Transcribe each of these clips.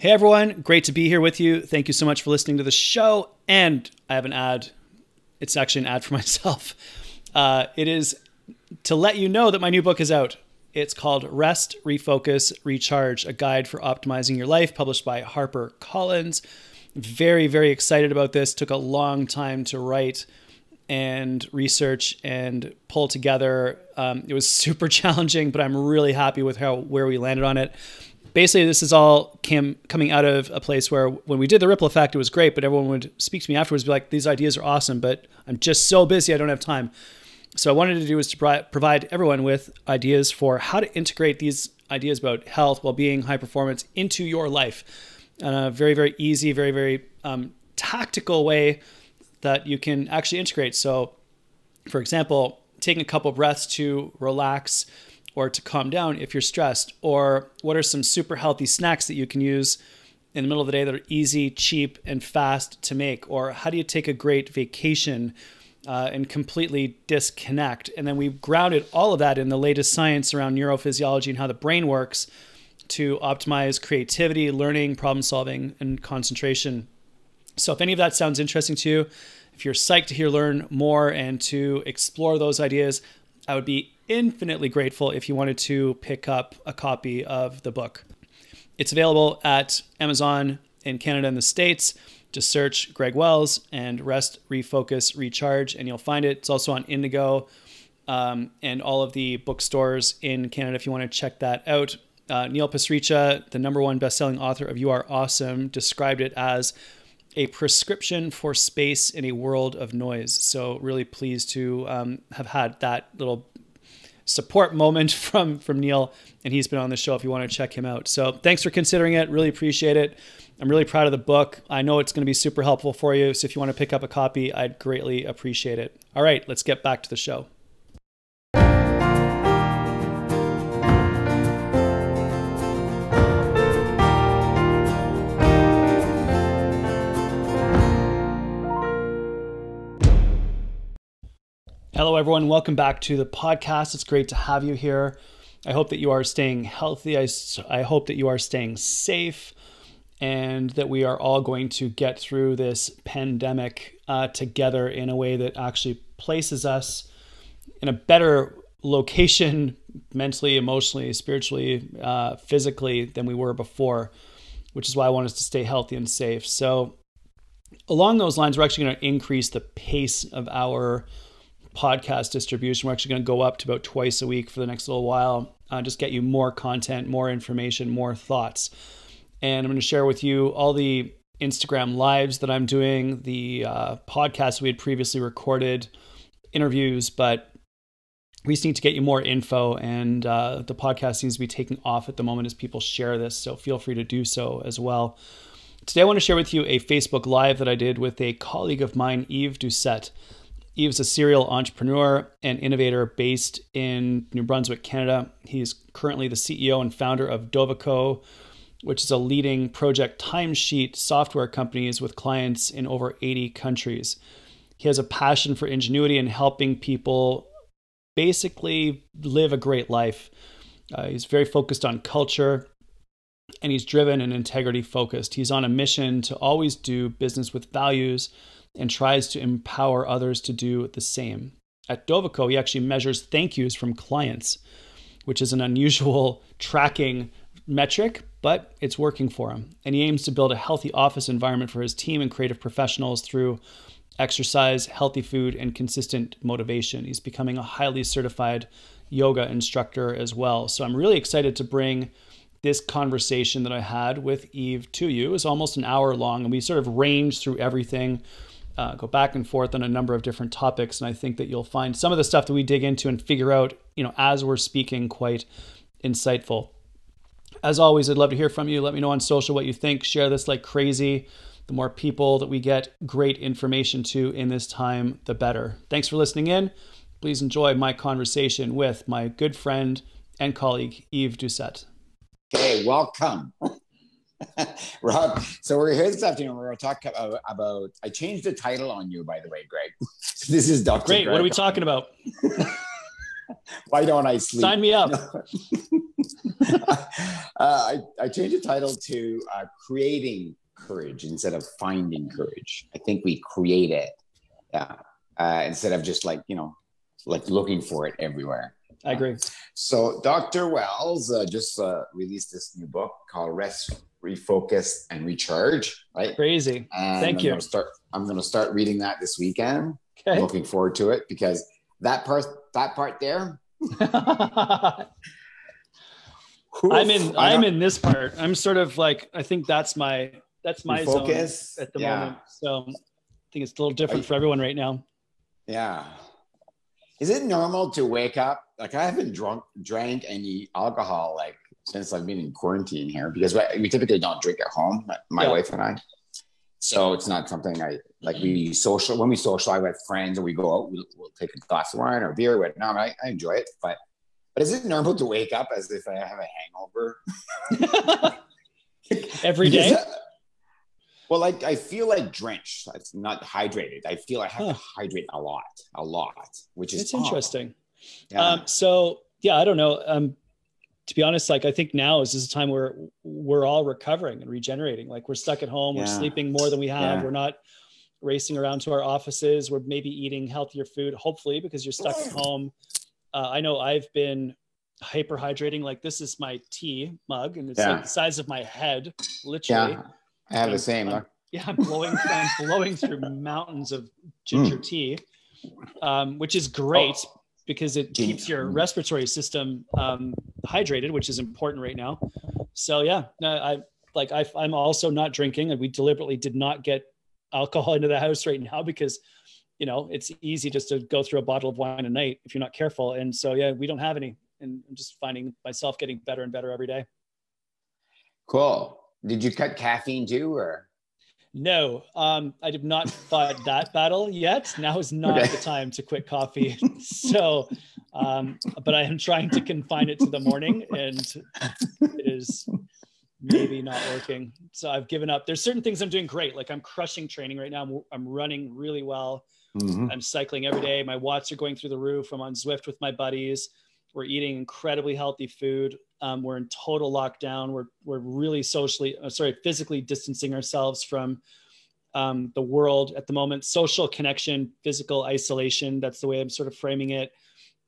Hey everyone, great to be here with you. Thank you so much for listening to the show. And I have an ad. It's actually an ad for myself. Uh, it is to let you know that my new book is out. It's called Rest, Refocus, Recharge A Guide for Optimizing Your Life, published by Harper Collins. Very, very excited about this. Took a long time to write and research and pull together. Um, it was super challenging, but I'm really happy with how where we landed on it. Basically, this is all came coming out of a place where when we did the ripple effect, it was great, but everyone would speak to me afterwards, be like, "These ideas are awesome, but I'm just so busy, I don't have time." So, I wanted to do is to provide everyone with ideas for how to integrate these ideas about health, well-being, high performance into your life in a very, very easy, very, very um, tactical way that you can actually integrate. So, for example, taking a couple breaths to relax or to calm down if you're stressed, or what are some super healthy snacks that you can use in the middle of the day that are easy, cheap, and fast to make, or how do you take a great vacation uh, and completely disconnect? And then we've grounded all of that in the latest science around neurophysiology and how the brain works to optimize creativity, learning, problem solving, and concentration. So if any of that sounds interesting to you, if you're psyched to hear learn more and to explore those ideas, I would be infinitely grateful if you wanted to pick up a copy of the book. It's available at Amazon in Canada and the States. Just search Greg Wells and Rest, Refocus, Recharge, and you'll find it. It's also on Indigo um, and all of the bookstores in Canada if you want to check that out. Uh, Neil Pasricha, the number one best-selling author of You Are Awesome, described it as a prescription for space in a world of noise. So really pleased to um, have had that little support moment from from Neil, and he's been on the show. If you want to check him out, so thanks for considering it. Really appreciate it. I'm really proud of the book. I know it's going to be super helpful for you. So if you want to pick up a copy, I'd greatly appreciate it. All right, let's get back to the show. Hello, everyone. Welcome back to the podcast. It's great to have you here. I hope that you are staying healthy. I, I hope that you are staying safe and that we are all going to get through this pandemic uh, together in a way that actually places us in a better location mentally, emotionally, spiritually, uh, physically than we were before, which is why I want us to stay healthy and safe. So, along those lines, we're actually going to increase the pace of our podcast distribution. We're actually going to go up to about twice a week for the next little while. Uh, just get you more content, more information, more thoughts. And I'm going to share with you all the Instagram lives that I'm doing, the uh, podcasts we had previously recorded, interviews, but we just need to get you more info. And uh, the podcast seems to be taking off at the moment as people share this. So feel free to do so as well. Today, I want to share with you a Facebook Live that I did with a colleague of mine, Yves Doucet. Yves's a serial entrepreneur and innovator based in New Brunswick, Canada. He's currently the CEO and founder of Dovico, which is a leading project timesheet software companies with clients in over 80 countries. He has a passion for ingenuity and helping people basically live a great life. Uh, he's very focused on culture and he's driven and integrity focused. He's on a mission to always do business with values and tries to empower others to do the same. At Dovico, he actually measures thank yous from clients, which is an unusual tracking metric, but it's working for him. And he aims to build a healthy office environment for his team and creative professionals through exercise, healthy food, and consistent motivation. He's becoming a highly certified yoga instructor as well. So I'm really excited to bring this conversation that I had with Yves to you. It's almost an hour long, and we sort of range through everything uh, go back and forth on a number of different topics. And I think that you'll find some of the stuff that we dig into and figure out, you know, as we're speaking, quite insightful. As always, I'd love to hear from you. Let me know on social what you think. Share this like crazy. The more people that we get great information to in this time, the better. Thanks for listening in. Please enjoy my conversation with my good friend and colleague, Yves Doucet. Okay, welcome. Rob, so we're here this afternoon. We're going to talk about, about, I changed the title on you, by the way, Greg. this is Dr. Great. Greg. What are we talking about? Why don't I sleep? Sign me up. uh, I, I changed the title to uh, Creating Courage instead of Finding Courage. I think we create it yeah, uh, instead of just like, you know, like looking for it everywhere. I agree. So Dr. Wells uh, just uh, released this new book called Rest, Refocus, and Recharge. Right? Crazy. And Thank I'm you. Gonna start. I'm going to start reading that this weekend. Okay. Looking forward to it because that part, that part there. I'm in. I'm in this part. I'm sort of like. I think that's my. That's my zone Refocus. at the Yeah. moment. So I think it's a little different for everyone right now. Yeah. Is it normal to wake up? Like I haven't drunk drank any alcohol like since I've been in quarantine here because we, typically don't drink at home, my- Yeah. wife and I. So it's not something I like. We social when we socialize with friends or we go out, we'll, we'll take a glass of wine or beer. With no, I, I enjoy it, but but is it normal to wake up as if I have a hangover Every day. Well, like I feel like drenched. It's not hydrated. I feel I have to hydrate a lot, a lot, which is It's interesting. Yeah. Um, so yeah, I don't know. Um, to be honest, like I think now is this a time where we're all recovering and regenerating. Like we're stuck at home, we're sleeping more than we have, Yeah. we're not racing around to our offices, we're maybe eating healthier food, hopefully, because you're stuck at home. Uh, I know I've been hyperhydrating. Like this is my tea mug, and it's Yeah. like the size of my head, literally. yeah, I have the same. Um, yeah, I'm blowing, I'm blowing through mountains of ginger tea, um, which is great because it keeps your mm. respiratory system um, hydrated, which is important right now. So yeah, no, I like I, I'm also not drinking, and we deliberately did not get alcohol into the house right now because you know it's easy just to go through a bottle of wine a night if you're not careful. And so yeah, we don't have any, and I'm just finding myself getting better and better every day. cool. Did you cut caffeine too, or No, um, I did not fight that battle yet. Now is not Okay. the time to quit coffee. so, um, but I am trying to confine it to the morning, and it is maybe not working. So I've given up. There's certain things I'm doing great. Like I'm crushing training right now. I'm, I'm running really well. I'm cycling every day. My watts are going through the roof. I'm on Zwift with my buddies. We're eating incredibly healthy food. Um, we're in total lockdown. We're we're really socially, uh, sorry, physically distancing ourselves from um, the world at the moment. Social connection, physical isolation. That's the way I'm sort of framing it.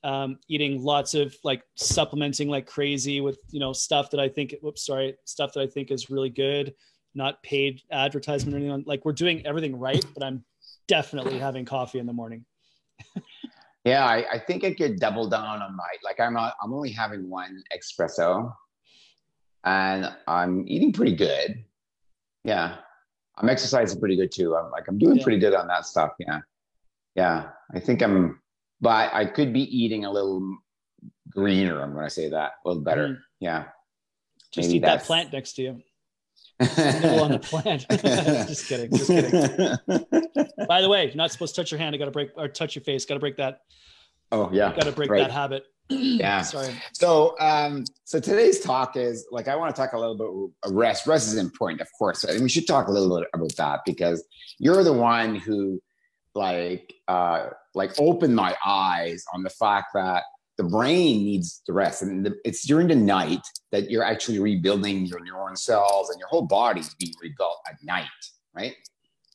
Um, eating lots of like supplementing like crazy with you know stuff that I think. Whoops, sorry, stuff that I think is really good. Not paid advertisement or anything. Like we're doing everything right, but I'm definitely having coffee in the morning. yeah, I, I think I could double down on my like. I'm not, I'm only having one espresso, and I'm eating pretty good. Yeah, I'm exercising pretty good too. I'm like I'm doing Yeah. pretty good on that stuff. Yeah, yeah. I think I'm, but I could be eating a little greener. I'm going to say that a little better. Mm. Yeah. Just Maybe eat that plant next to you. On the plant. just kidding. Just kidding. By the way, you're not supposed to touch your hand. I got to break or touch your face. Got to break that. oh yeah. Got to break right. that habit. Yeah. Sorry. So, um, so today's talk is like I want to talk a little bit of rest. Rest is important, of course, and we should talk a little bit about that because you're the one who, like, uh, like opened my eyes on the fact that the brain needs to rest, and the, it's during the night that you're actually rebuilding your neuron cells, and your whole body's being rebuilt at night, right?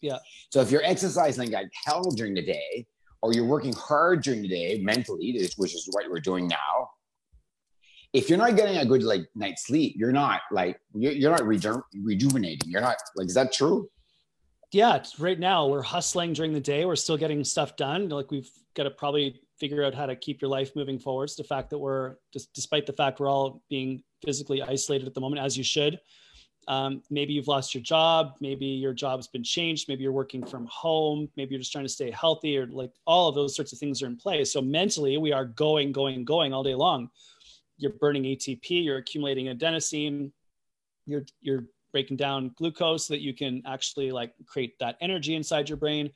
Yeah. So if you're exercising like hell during the day, or you're working hard during the day mentally, which is what we're doing now, if you're not getting a good like night's sleep, you're not like you're, you're not reju- rejuvenating. You're not like is that true? Yeah, right now we're hustling during the day. We're still getting stuff done. Like we've got to probably figure out how to keep your life moving forwards. The fact that we're just, despite the fact we're all being physically isolated at the moment, as you should. Um, maybe you've lost your job. Maybe your job's been changed. Maybe you're working from home. Maybe you're just trying to stay healthy, or like all of those sorts of things are in play. So mentally, we are going, going, going all day long. You're burning ATP. You're accumulating adenosine. You're you're breaking down glucose so that you can actually like create that energy inside your brain.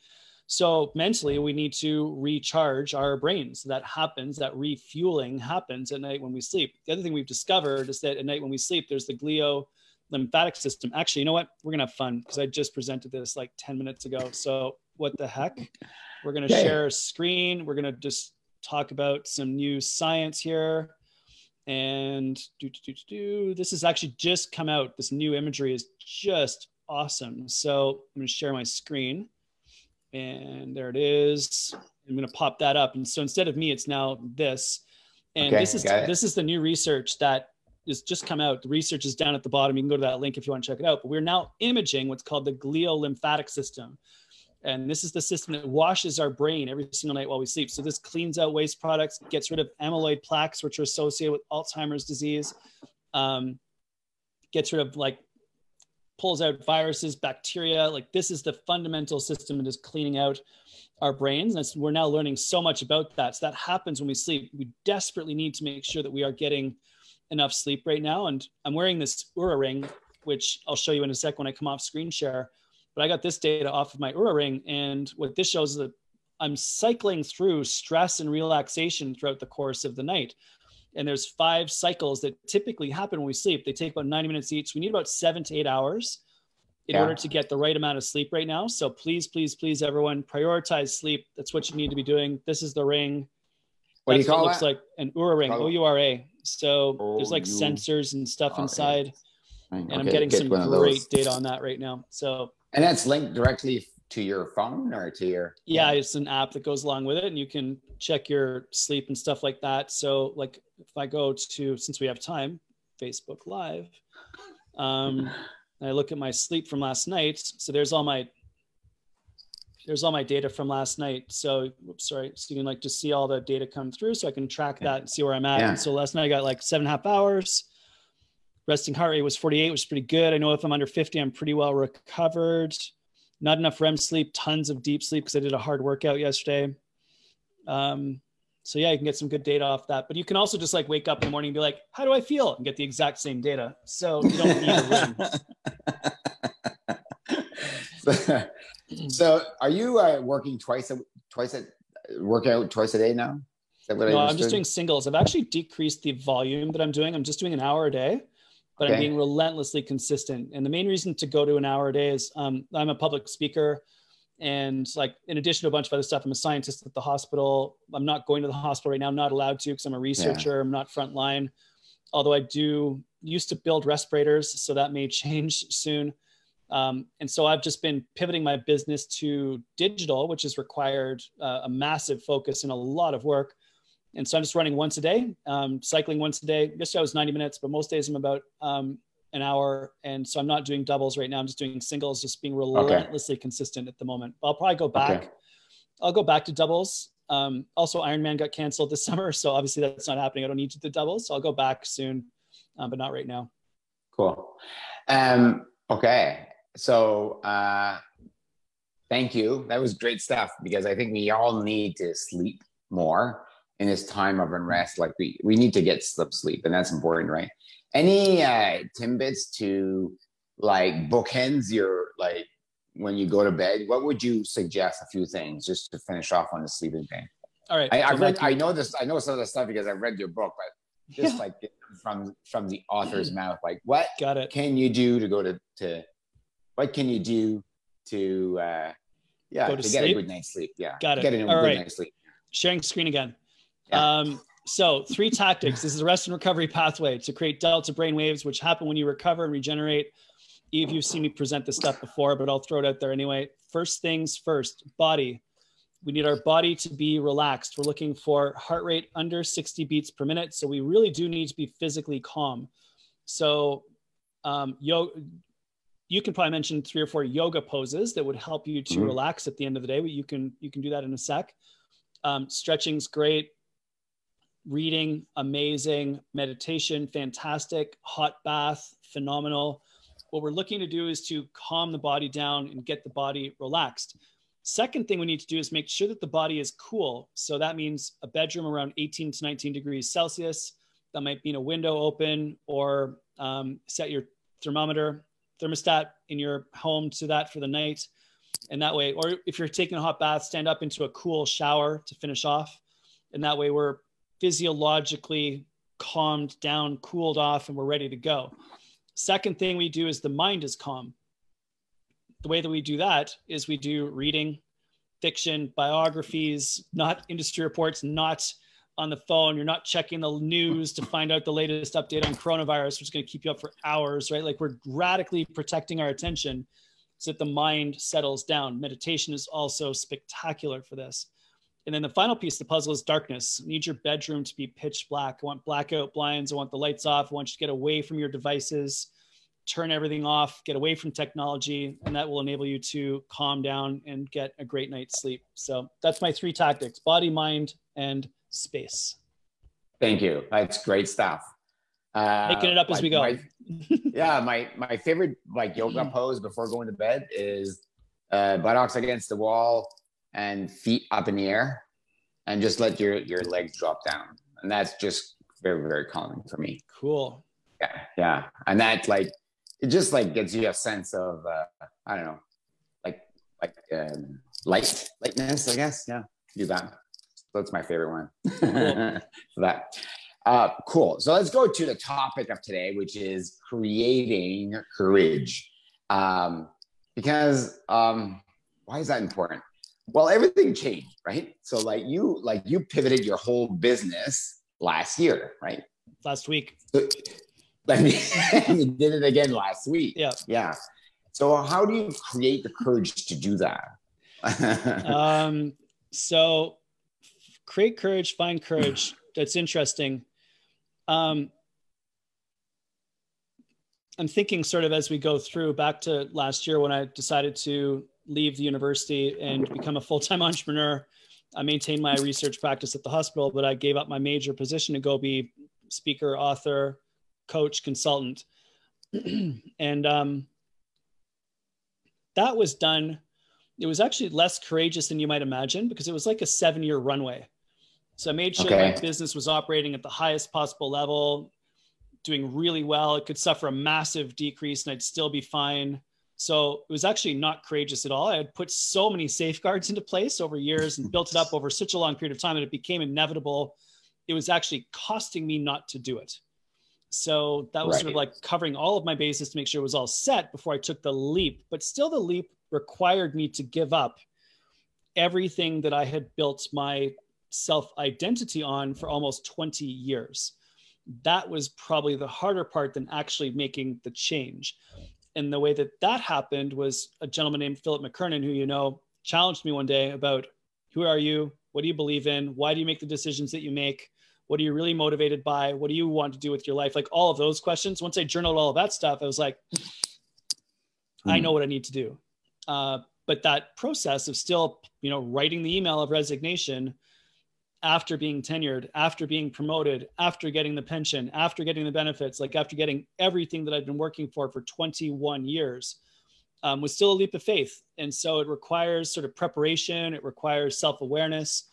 So mentally, we need to recharge our brains. That happens, that refueling happens at night when we sleep. The other thing we've discovered is that at night when we sleep, there's the glio lymphatic system. Actually, you know what? We're gonna have fun because I just presented this like 10 minutes ago. So what the heck? We're gonna Okay. share a screen. We're gonna just talk about some new science here. and do, do, do, do, this has actually just come out. This new imagery is just awesome. So I'm to share my screen and there it is. I'm going to pop that up. And so instead of me, it's now this. And okay, this is this is the new research that is just come out. The research is down at the bottom. You can go to that link if you want to check it out. But we're now imaging what's called the glial lymphatic system. And this is the system that washes our brain every single night while we sleep. So this cleans out waste products, gets rid of amyloid plaques, which are associated with Alzheimer's disease, um, gets rid of like pulls out viruses, bacteria. Like this is the fundamental system that is cleaning out our brains. And we're now learning so much about that. So that happens when we sleep. We desperately need to make sure that we are getting enough sleep right now. And I'm wearing this Oura ring, which I'll show you in a sec when I come off screen share. But I got this data off of my Oura ring. And what this shows is that I'm cycling through stress and relaxation throughout the course of the night. And there's five cycles that typically happen when we sleep. They take about 90 minutes each. We need about seven to eight hours in yeah. order to get the right amount of sleep right now. So please, please, please, everyone, prioritize sleep. That's what you need to be doing. This is the ring. What That's do you call it? Looks like an Oura ring, O U R A. So there's like sensors and stuff inside, and I'm getting some great data on that right now. So and that's linked directly to your phone or to your yeah it's an app that goes along with it and you can check your sleep and stuff like that. So like if i go to since we have time facebook live um i look at my sleep from last night so there's all my there's all my data from last night. So oops, sorry so you can like just see all the data come through so i can track that and see where i'm at. Yeah. and so last night i got like seven and a half hours. Resting heart rate was 48 which is pretty good. I know if i'm under 50 i'm pretty well recovered not enough REM sleep, tons of deep sleep because I did a hard workout yesterday. Um, so yeah, you can get some good data off that. But you can also just like wake up in the morning and be like, "How do I feel?" and get the exact same data. So you don't need a ring. so, are you uh, working twice a twice a workout twice a day now? no, I'm just doing singles. I've actually decreased the volume that I'm doing. I'm just doing an hour a day but okay. I'm being relentlessly consistent. And the main reason to go to an hour a day is um, I'm a public speaker. And like, in addition to a bunch of other stuff, I'm a scientist at the hospital. I'm not going to the hospital right now. I'm not allowed to because I'm a researcher. Yeah. I'm not frontline. Although I do used to build respirators, so that may change soon. Um, and so I've just been pivoting my business to digital, which has required uh, a massive focus and a lot of work. And so I'm just running once a day, um, cycling once a day. Yesterday I was 90 minutes, but most days I'm about um, an hour. And so I'm not doing doubles right now. I'm just doing singles, just being relentlessly okay. consistent at the moment. I'll probably go back. Okay. I'll go back to doubles. Um, also, Ironman got canceled this summer. So obviously that's not happening. I don't need to do doubles. So I'll go back soon, um, but not right now. Cool. Um, okay. So uh, thank you. That was great stuff because I think we all need to sleep more in this time of unrest like we we need to get sleep sleep and that's important right? Any uh timbits to like bookends your like when you go to bed? What would you suggest a few things just to finish off on the sleeping thing? All right i, I read i know this i know some of the stuff because i read your book but just yeah. like from from the author's mouth like what got it. can you do to go to to what can you do to uh yeah to, to get a good night's sleep yeah. Got it. Get a All good right. night's sleep. Sharing screen again yeah. Um, so three tactics. This is a rest and recovery pathway to create delta brain waves, which happen when you recover and regenerate. Yves, you've seen me present this stuff before, but I'll throw it out there anyway. First things first, body. We need our body to be relaxed. We're looking for heart rate under 60 beats per minute. So we really do need to be physically calm. So um, yo, you can probably mention three or four yoga poses that would help you to mm-hmm. relax at the end of the day. But you can you can do that in a sec. Um, stretching's great reading amazing meditation fantastic hot bath phenomenal. What we're looking to do is to calm the body down and get the body relaxed. Second thing we need to do is make sure that the body is cool. So that means a bedroom around 18 to 19 degrees celsius. That might mean a window open or um, set your thermometer thermostat in your home to that for the night. And that way or if you're taking a hot bath stand up into a cool shower to finish off. And that way we're physiologically calmed down, cooled off, and we're ready to go. Second thing we do is the mind is calm. The way that we do that is we do reading, fiction, biographies, not industry reports, not on the phone. You're not checking the news to find out the latest update on coronavirus, which is going to keep you up for hours, right? Like we're radically protecting our attention so that the mind settles down. Meditation is also spectacular for this. And then the final piece of the puzzle is darkness. You need your bedroom to be pitch black. I want blackout blinds. I want the lights off. I want you to get away from your devices, turn everything off, get away from technology, and that will enable you to calm down and get a great night's sleep. So that's my three tactics body, mind, and space. Thank you. That's great stuff. Uh, Making it up as my, we go. My, yeah, my my favorite like yoga pose before going to bed is uh, buttocks against the wall and feet up in the air, and just let your your legs drop down, and that's just very very calming for me. Cool. Yeah, yeah, and that like it just like gives you a sense of uh, I don't know, like like um, light lightness, I guess. Yeah, do that. That's my favorite one. for that. Uh, cool. So let's go to the topic of today, which is creating courage. Um, because um, why is that important? Well, everything changed, right? So like you, like you pivoted your whole business last year, right? Last week. So, you did it again last week. Yeah. Yeah. So how do you create the courage to do that? um, so create courage, find courage. That's interesting. Um, I'm thinking sort of as we go through back to last year when I decided to leave the university and become a full-time entrepreneur. I maintained my research practice at the hospital, but I gave up my major position to go be speaker, author, coach, consultant. and um, that was done. It was actually less courageous than you might imagine because it was like a seven year runway. So I made sure okay. my business was operating at the highest possible level, doing really well. It could suffer a massive decrease and I'd still be fine. So it was actually not courageous at all. I had put so many safeguards into place over years and built it up over such a long period of time that it became inevitable. It was actually costing me not to do it. So that was right. sort of like covering all of my bases to make sure it was all set before I took the leap. But still, the leap required me to give up everything that I had built my self identity on for almost 20 years. That was probably the harder part than actually making the change. And the way that that happened was a gentleman named Philip McKernan, who you know, challenged me one day about who are you? What do you believe in? Why do you make the decisions that you make? What are you really motivated by? What do you want to do with your life? Like all of those questions. Once I journaled all of that stuff, I was like, I hmm. know what I need to do. Uh, but that process of still, you know, writing the email of resignation after being tenured, after being promoted, after getting the pension, after getting the benefits, like after getting everything that I've been working for for 21 years, um, was still a leap of faith. And so it requires sort of preparation, it requires self awareness.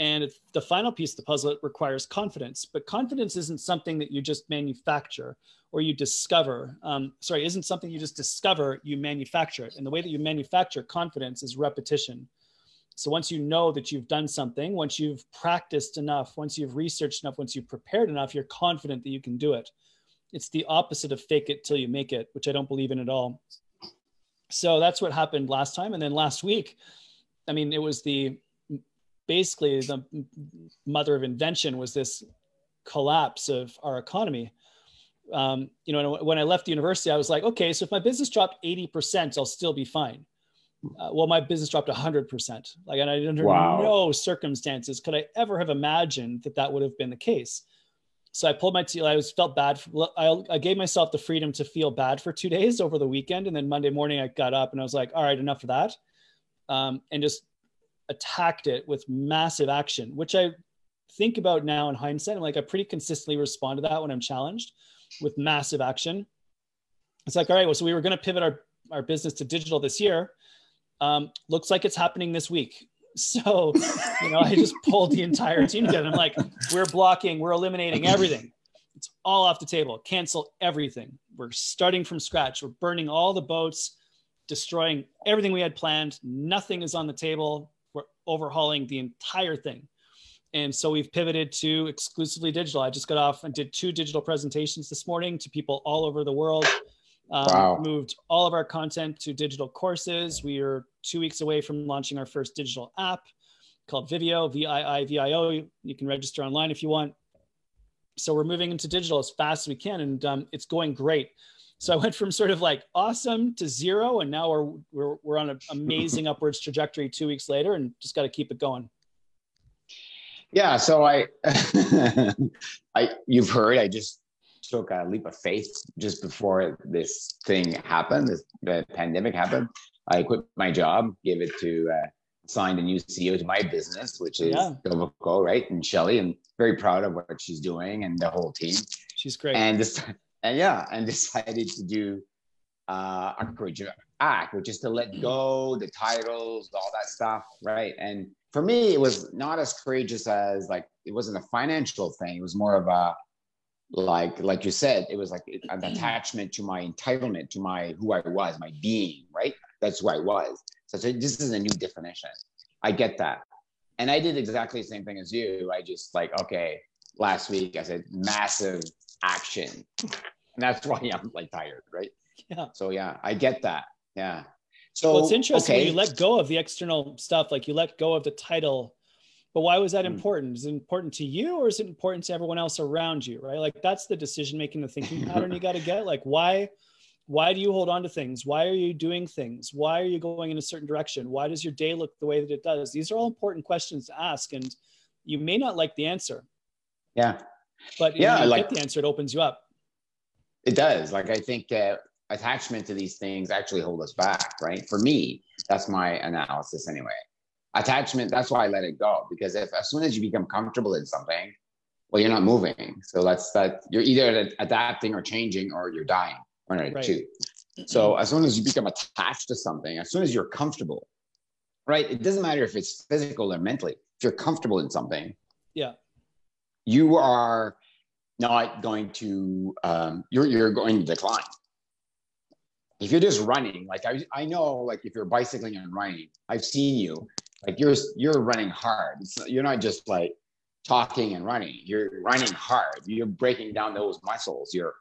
And the final piece of the puzzle, it requires confidence. But confidence isn't something that you just manufacture or you discover. Um, sorry, isn't something you just discover, you manufacture it. And the way that you manufacture confidence is repetition. So once you know that you've done something, once you've practiced enough, once you've researched enough, once you've prepared enough, you're confident that you can do it. It's the opposite of fake it till you make it, which I don't believe in at all. So that's what happened last time. And then last week, I mean, it was the basically the mother of invention was this collapse of our economy. Um, you know, when I left the university, I was like, okay, so if my business dropped 80%, I'll still be fine uh, well, my business dropped 100%. Like, and I, under wow. no circumstances could I ever have imagined that that would have been the case. So I pulled my teeth. I was felt bad. For, I, I gave myself the freedom to feel bad for two days over the weekend. And then Monday morning, I got up and I was like, all right, enough of that. Um, and just attacked it with massive action, which I think about now in hindsight. I'm like, I pretty consistently respond to that when I'm challenged with massive action. It's like, all right, well, so we were going to pivot our, our business to digital this year um, looks like it's happening this week. So, you know, I just pulled the entire team together. I'm like, we're blocking, we're eliminating everything. It's all off the table. Cancel everything. We're starting from scratch. We're burning all the boats, destroying everything we had planned. Nothing is on the table. We're overhauling the entire thing. And so we've pivoted to exclusively digital. I just got off and did two digital presentations this morning to people all over the world. Um, wow. Moved all of our content to digital courses. We are two weeks away from launching our first digital app. called Viivio, V I I V I O. You can register online if you want. So we're moving into digital as fast as we can, and um, it's going great. So I went from sort of like awesome to zero, and now we're we're we're on an amazing upwards trajectory. Two weeks later, and just got to keep it going. Yeah. So I, I you've heard I just took a leap of faith just before this thing happened, this the pandemic happened. I quit my job, gave it to uh, signed a new CEO to my business, which is yeah. right? And Shelly, and very proud of what she's doing and the whole team. She's great. And this, and yeah, and decided to do uh, a courageous act, which is to let go the titles, all that stuff, right? And for me, it was not as courageous as like it wasn't a financial thing. It was more of a like like you said, it was like an mm-hmm. attachment to my entitlement, to my who I was, my being, right? That's who I was. So, so this is a new definition. I get that. And I did exactly the same thing as you. I just like, okay, last week I said massive action. And that's why I'm like tired, right? Yeah. So yeah, I get that. Yeah. So well, it's interesting okay. you let go of the external stuff, like you let go of the title. But why was that mm. important? Is it important to you or is it important to everyone else around you? Right. Like that's the decision making, the thinking pattern you got to get. Like, why why do you hold on to things why are you doing things why are you going in a certain direction why does your day look the way that it does these are all important questions to ask and you may not like the answer yeah but yeah I like the answer it opens you up it does like i think uh, attachment to these things actually hold us back right for me that's my analysis anyway attachment that's why i let it go because if as soon as you become comfortable in something well you're not moving so that's that you're either adapting or changing or you're dying one right. two. So as soon as you become attached to something, as soon as you're comfortable, right? It doesn't matter if it's physical or mentally. If you're comfortable in something, yeah, you are not going to um, you're you're going to decline. If you're just running, like I I know, like if you're bicycling and running, I've seen you, like you're you're running hard. It's, you're not just like talking and running. You're running hard. You're breaking down those muscles. You're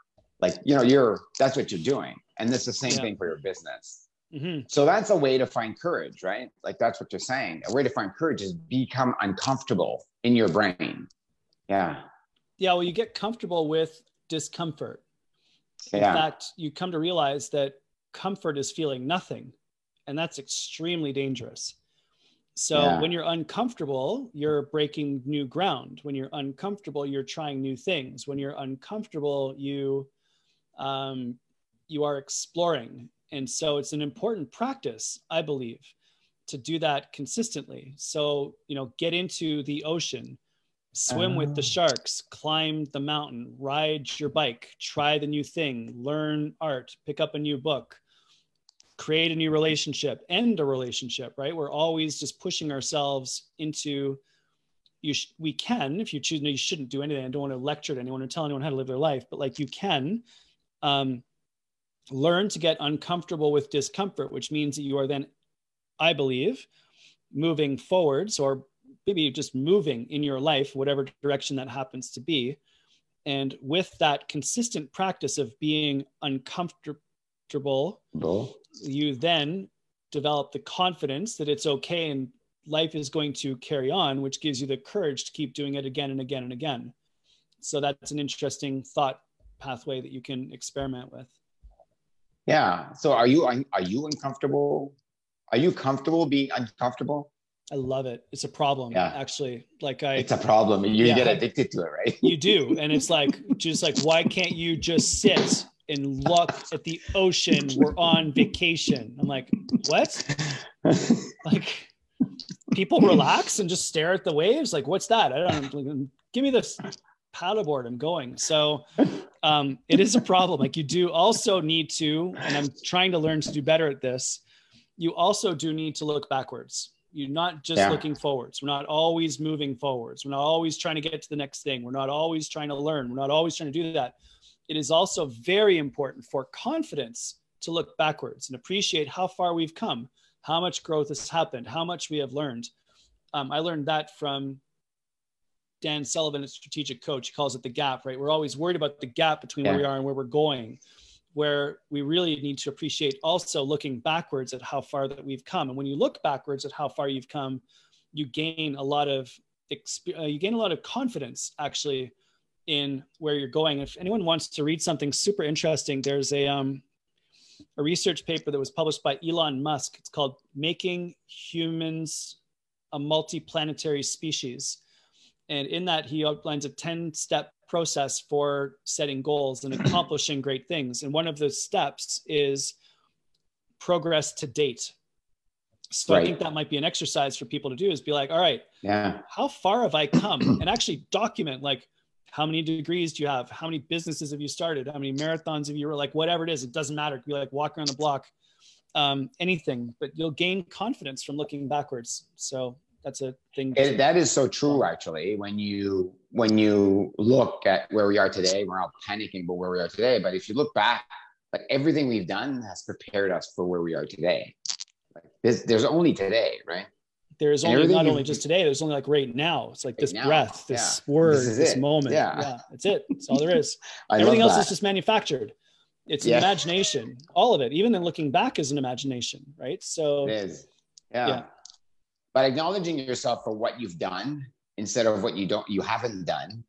like you know you're that's what you're doing and it's the same yeah. thing for your business mm-hmm. so that's a way to find courage right like that's what you're saying a way to find courage is become uncomfortable in your brain yeah yeah well you get comfortable with discomfort in yeah. fact you come to realize that comfort is feeling nothing and that's extremely dangerous so yeah. when you're uncomfortable, you're breaking new ground. When you're uncomfortable, you're trying new things. When you're uncomfortable, you um, you are exploring. And so it's an important practice, I believe, to do that consistently. So, you know, get into the ocean, swim with the ah. sharks, climb the mountain, ride your bike, try the new thing, learn art, pick up a new book, create a new relationship, end a relationship, right? We're always just pushing ourselves into you sh- we can if you choose no you shouldn't do anything i don't want to lecture to anyone or tell anyone how to live their life but like you can um, learn to get uncomfortable with discomfort, which means that you are then, I believe, moving forwards or maybe just moving in your life, whatever direction that happens to be. And with that consistent practice of being uncomfortable. You then develop the confidence that it's okay and life is going to carry on, which gives you the courage to keep doing it again and again and again. So that's an interesting thought pathway that you can experiment with. Yeah. So are you are you uncomfortable? Are you comfortable being uncomfortable? I love it. It's a problem. Yeah. Actually, like I. It's a problem. You yeah, get addicted to it, right? you do, and it's like just like why can't you just sit and look at the ocean? We're on vacation. I'm like, what? like, people relax and just stare at the waves. Like, what's that? I don't. Give me this paddleboard i'm going so um, it is a problem like you do also need to and i'm trying to learn to do better at this you also do need to look backwards you're not just yeah. looking forwards we're not always moving forwards we're not always trying to get to the next thing we're not always trying to learn we're not always trying to do that it is also very important for confidence to look backwards and appreciate how far we've come how much growth has happened how much we have learned um, i learned that from Dan Sullivan, a strategic coach, he calls it the gap, right? We're always worried about the gap between yeah. where we are and where we're going, where we really need to appreciate also looking backwards at how far that we've come. And when you look backwards at how far you've come, you gain a lot of exp- uh, you gain a lot of confidence actually in where you're going. If anyone wants to read something super interesting, there's a um, a research paper that was published by Elon Musk. It's called "Making Humans a Multiplanetary Species," and in that he outlines a 10 step process for setting goals and accomplishing great things. And one of the steps is progress to date. So right. I think that might be an exercise for people to do is be like, all right, yeah, how far have I come? and actually document like how many degrees do you have? How many businesses have you started? How many marathons have you like whatever it is, it doesn't matter. It could be like walk around the block, um, anything, but you'll gain confidence from looking backwards. So that's a thing. It, that is so true, actually. When you when you look at where we are today, we're all panicking about where we are today. But if you look back, like everything we've done has prepared us for where we are today. Like there's, there's only today, right? There's only not only just today there's only like right now. It's like this now, breath this yeah. word this, this moment. Yeah. yeah that's it. That's all there is. Everything else is just manufactured. It's yeah. imagination all of it even then looking back is an imagination right? So it is. Yeah. yeah. But acknowledging yourself for what you've done instead of what you don't you haven't done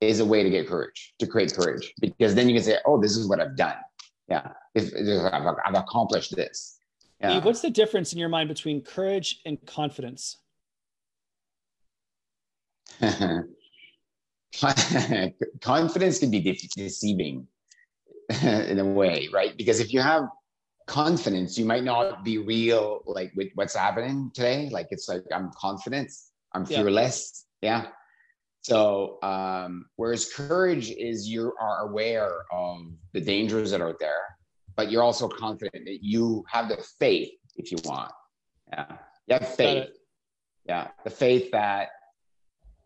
is a way to get courage to create courage because then you can say oh this is what i've done. Yeah. If, if I've, I've accomplished this yeah. what's the difference in your mind between courage and confidence? confidence can be de- deceiving in a way, right? Because if you have confidence, you might not be real, like with what's happening today. Like it's like I'm confident, I'm fearless, yeah. yeah. So, um, whereas courage is you are aware of the dangers that are out there, but you're also confident that you have the faith if you want. Yeah. You have faith. Yeah. The faith that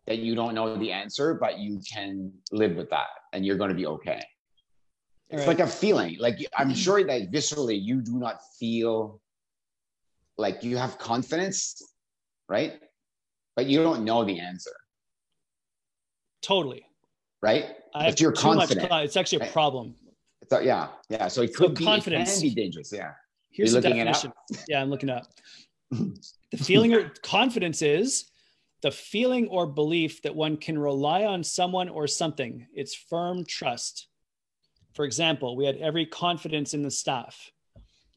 that you don't know the answer, but you can live with that and you're going to be okay. It's right. like a feeling. Like I'm mm-hmm. sure that viscerally you do not feel like you have confidence, right? But you don't know the answer. Totally. Right? I but you're confident. Much, it's actually a problem. So yeah, yeah. So it could so be confidence. It can be dangerous. Yeah. Here's the definition. Yeah, I'm looking up. the feeling or confidence is the feeling or belief that one can rely on someone or something. It's firm trust. For example, we had every confidence in the staff.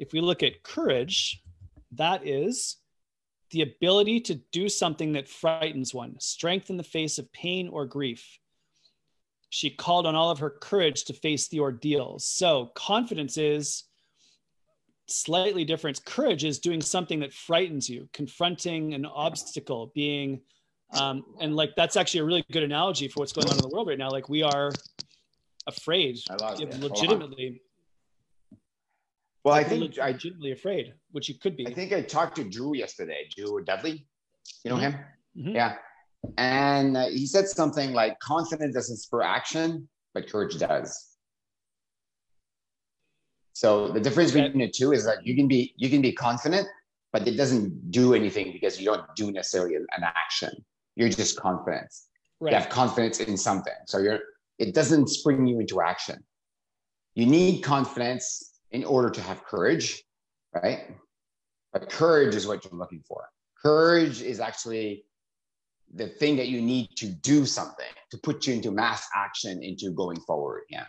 If we look at courage, that is the ability to do something that frightens one, strength in the face of pain or grief she called on all of her courage to face the ordeals. So confidence is slightly different. Courage is doing something that frightens you, confronting an obstacle, being, um, and like that's actually a really good analogy for what's going on in the world right now. Like we are afraid, legitimately. Well, I think I legitimately afraid, which you could be. I think I talked to Drew yesterday. Drew Dudley, you know mm-hmm. him? Mm-hmm. Yeah, and uh, he said something like confidence doesn't spur action, but courage does. So the difference between the two is that you can be you can be confident, but it doesn't do anything because you don't do necessarily an action. You're just confident. Right. You have confidence in something. So you're it doesn't spring you into action. You need confidence in order to have courage, right? But courage is what you're looking for. Courage is actually the thing that you need to do something to put you into mass action into going forward. Yeah.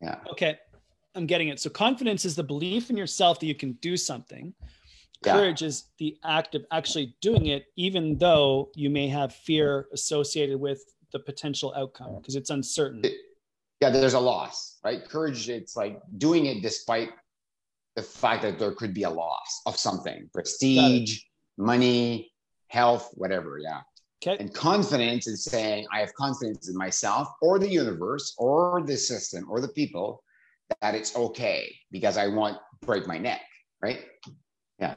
Yeah. Okay. I'm getting it. So confidence is the belief in yourself that you can do something. Courage yeah. is the act of actually doing it even though you may have fear associated with the potential outcome because it's uncertain. It, yeah there's a loss right? Courage it's like doing it despite the fact that there could be a loss of something prestige money health whatever. Yeah Okay. And confidence is saying, I have confidence in myself or the universe or the system or the people that it's okay because I won't break my neck, right? Yeah.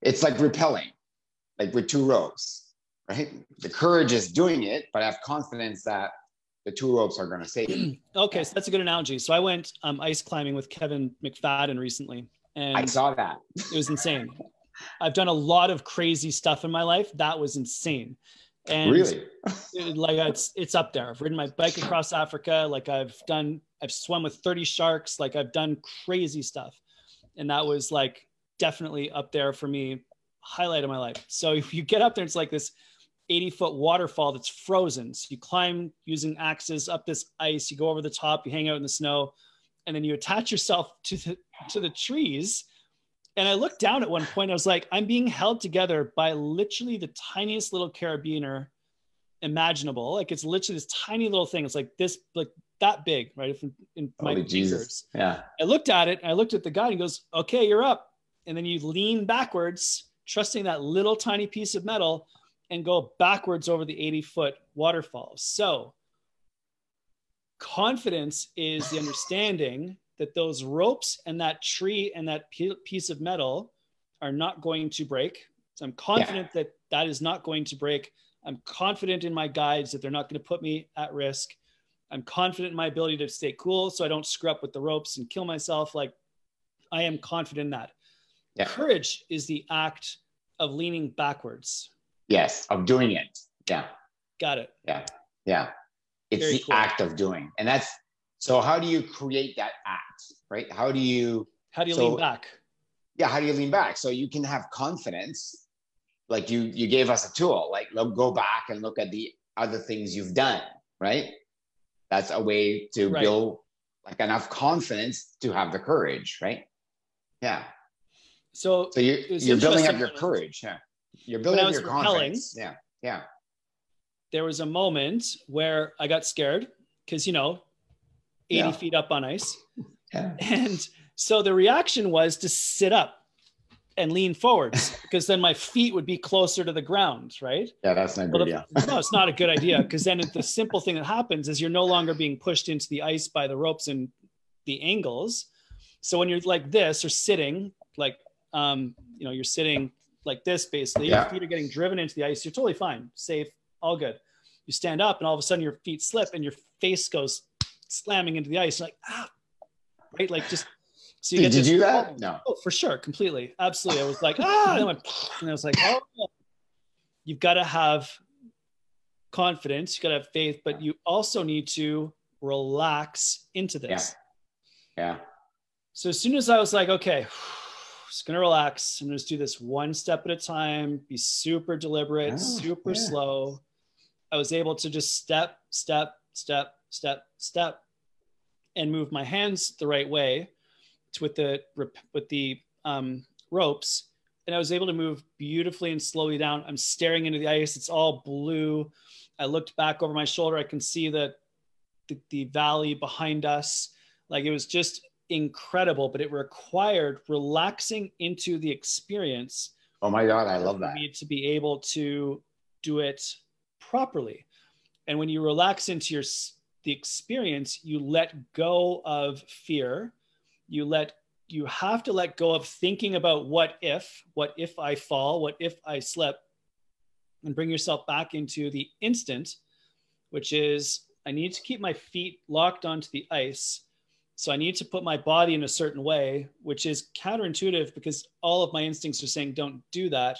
It's like repelling, like with two ropes, right? The courage is doing it, but I have confidence that the two ropes are going to save me. okay, so that's a good analogy. So I went um, ice climbing with Kevin McFadden recently, and I saw that. it was insane. I've done a lot of crazy stuff in my life. That was insane. And really, like it's it's up there. I've ridden my bike across Africa. Like I've done, I've swum with 30 sharks. Like I've done crazy stuff, and that was like definitely up there for me, highlight of my life. So if you get up there, it's like this 80 foot waterfall that's frozen. So you climb using axes up this ice, you go over the top, you hang out in the snow, and then you attach yourself to the to the trees. And I looked down at one point, I was like, I'm being held together by literally the tiniest little carabiner imaginable. Like it's literally this tiny little thing. It's like this, like that big, right? In, in my Holy Jesus. Yeah. I looked at it, I looked at the guy, and he goes, Okay, you're up. And then you lean backwards, trusting that little tiny piece of metal and go backwards over the 80 foot waterfall. So, confidence is the understanding that those ropes and that tree and that piece of metal are not going to break. So, I'm confident yeah. that that is not going to break. I'm confident in my guides that they're not going to put me at risk. I'm confident in my ability to stay cool so I don't screw up with the ropes and kill myself. Like, I am confident in that. Yeah. Courage is the act of leaning backwards. Yes, of doing it. Yeah. Got it. Yeah. Yeah. It's Very the cool. act of doing. And that's so how do you create that act, right? How do you how do you so, lean back? Yeah, how do you lean back? So you can have confidence. Like you you gave us a tool, like go back and look at the other things you've done, right? That's a way to right. build like enough confidence to have the courage, right? Yeah. So, so you, you're building up your courage. Yeah. You're building up your confidence. Yeah. Yeah. There was a moment where I got scared because, you know, 80 yeah. feet up on ice. Yeah. And so the reaction was to sit up and lean forwards because then my feet would be closer to the ground, right? Yeah, that's not good. Well, the, no, it's not a good idea because then the simple thing that happens is you're no longer being pushed into the ice by the ropes and the angles. So when you're like this or sitting, like um, you know, you're sitting like this basically, yeah. your feet are getting driven into the ice, you're totally fine, safe, all good. You stand up and all of a sudden your feet slip and your face goes slamming into the ice, like ah, right, like just so you Did you do that? No. Oh, for sure, completely, absolutely. I was like ah, and I, went, and I was like oh, you've got to have confidence, you got to have faith, but you also need to relax into this. Yeah. yeah. So as soon as I was like, okay, just gonna relax and just do this one step at a time, be super deliberate, oh, super yeah. slow. I was able to just step, step, step, step, step, and move my hands the right way to, with the with the um, ropes, and I was able to move beautifully and slowly down. I'm staring into the ice; it's all blue. I looked back over my shoulder. I can see the, the, the valley behind us. Like it was just incredible, but it required relaxing into the experience. Oh my God, I love that. Need to be able to do it properly. And when you relax into your the experience, you let go of fear. You let you have to let go of thinking about what if, what if I fall, what if I slip, and bring yourself back into the instant, which is I need to keep my feet locked onto the ice so I need to put my body in a certain way, which is counterintuitive because all of my instincts are saying, don't do that.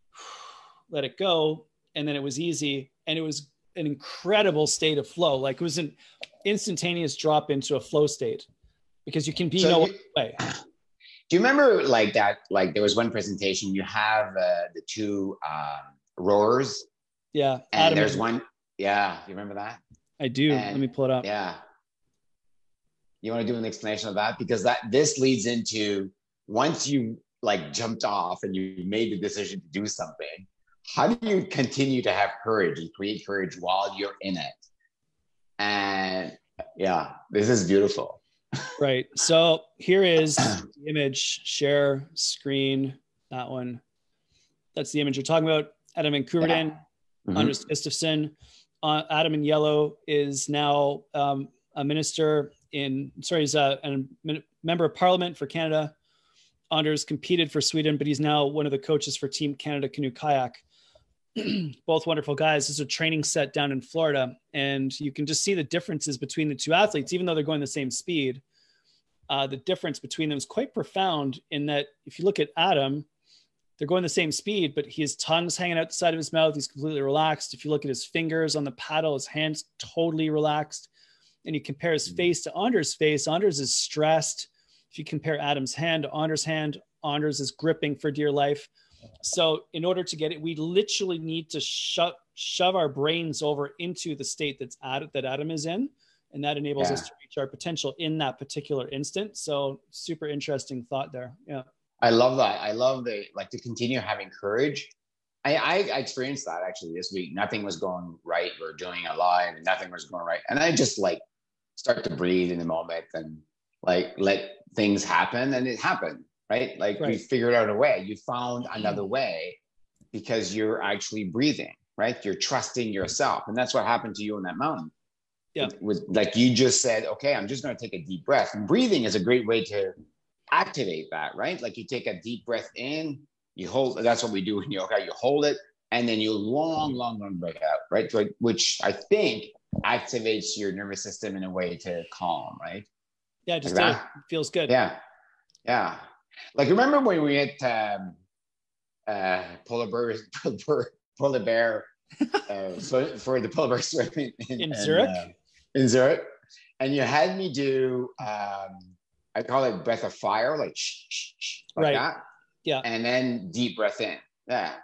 Let it go. And then it was easy. And it was an incredible state of flow. Like it was an instantaneous drop into a flow state because you can be so no you, way. Do you remember like that? Like there was one presentation, you have uh, the two um, rowers. Yeah. And Adam there's one. Yeah. You remember that? I do. And, Let me pull it up. Yeah you want to do an explanation of that because that this leads into once you like jumped off and you made the decision to do something how do you continue to have courage and create courage while you're in it and yeah this is beautiful right so here is the image share screen that one that's the image you're talking about adam van Koeverden, yeah. mm-hmm. Anders Gustafsson. Uh, adam in yellow is now um, a minister in sorry, he's a, a member of Parliament for Canada. Anders competed for Sweden, but he's now one of the coaches for Team Canada Canoe Kayak. Both wonderful guys. This is a training set down in Florida, and you can just see the differences between the two athletes, even though they're going the same speed. Uh, the difference between them is quite profound in that if you look at Adam, they're going the same speed, but his tongue's hanging out the side of his mouth. He's completely relaxed. If you look at his fingers on the paddle, his hands totally relaxed and you compare his hmm. face to Anders' face, Anders is stressed. If you compare Adam's hand to Anders' hand, Anders is gripping for dear life. So in order to get it, we literally need to shove shove our brains over into the state that's at that Adam is in, and that enables Yeah. us to reach our potential in that particular instant. So super interesting thought there. Yeah. I love that. I love the like to continue having courage. I, I, I experienced that actually this week. Nothing was going right. We are doing a live and nothing was going right. And I just like start to breathe in the moment and like let things happen. And it happened, right? Like you figured out a way. You found mm-hmm. another way because you're actually breathing, right? You're trusting yourself. And that's what happened to you on that mountain. Yeah. With, like you just said, okay, I'm just going to take a deep breath. And breathing is a great way to activate that, right? Like you take a deep breath in, you hold. That's what we do in yoga. You hold it, and then you long, long, long breath out, right? Which I think activates your nervous system in a way to calm, right? Yeah. Just Like feels good. Yeah, yeah. Like remember when we hit um, uh, polar bear, polar, polar bear, uh, so for the polar bear swim in, In Zurich? uh, in Zurich, and you had me do. Um, I call it breath of fire, like shh, shh, shh, like Right. that. Yeah. And then deep breath in. Yeah.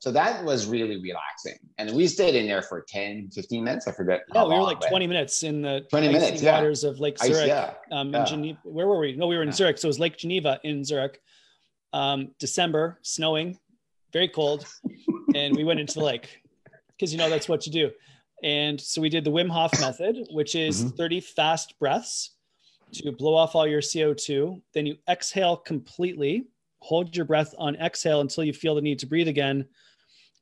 So that was really relaxing. And we stayed in there for 10, 15 minutes. I forget. Yeah, we were like 20 minutes in the 20 icy minutes, yeah. waters of Lake ice, Zurich. yeah. um, Yeah. in Geneva. Where were we? No, we were in. Zurich. So it was Lake Geneva in Zurich. Um, December, snowing, very cold, and we went into the lake because you know that's what you do. And so we did the Wim Hof method, which is Mhm. 30 fast breaths to blow off all your CO2. Then you exhale completely, hold your breath on exhale until you feel the need to breathe again.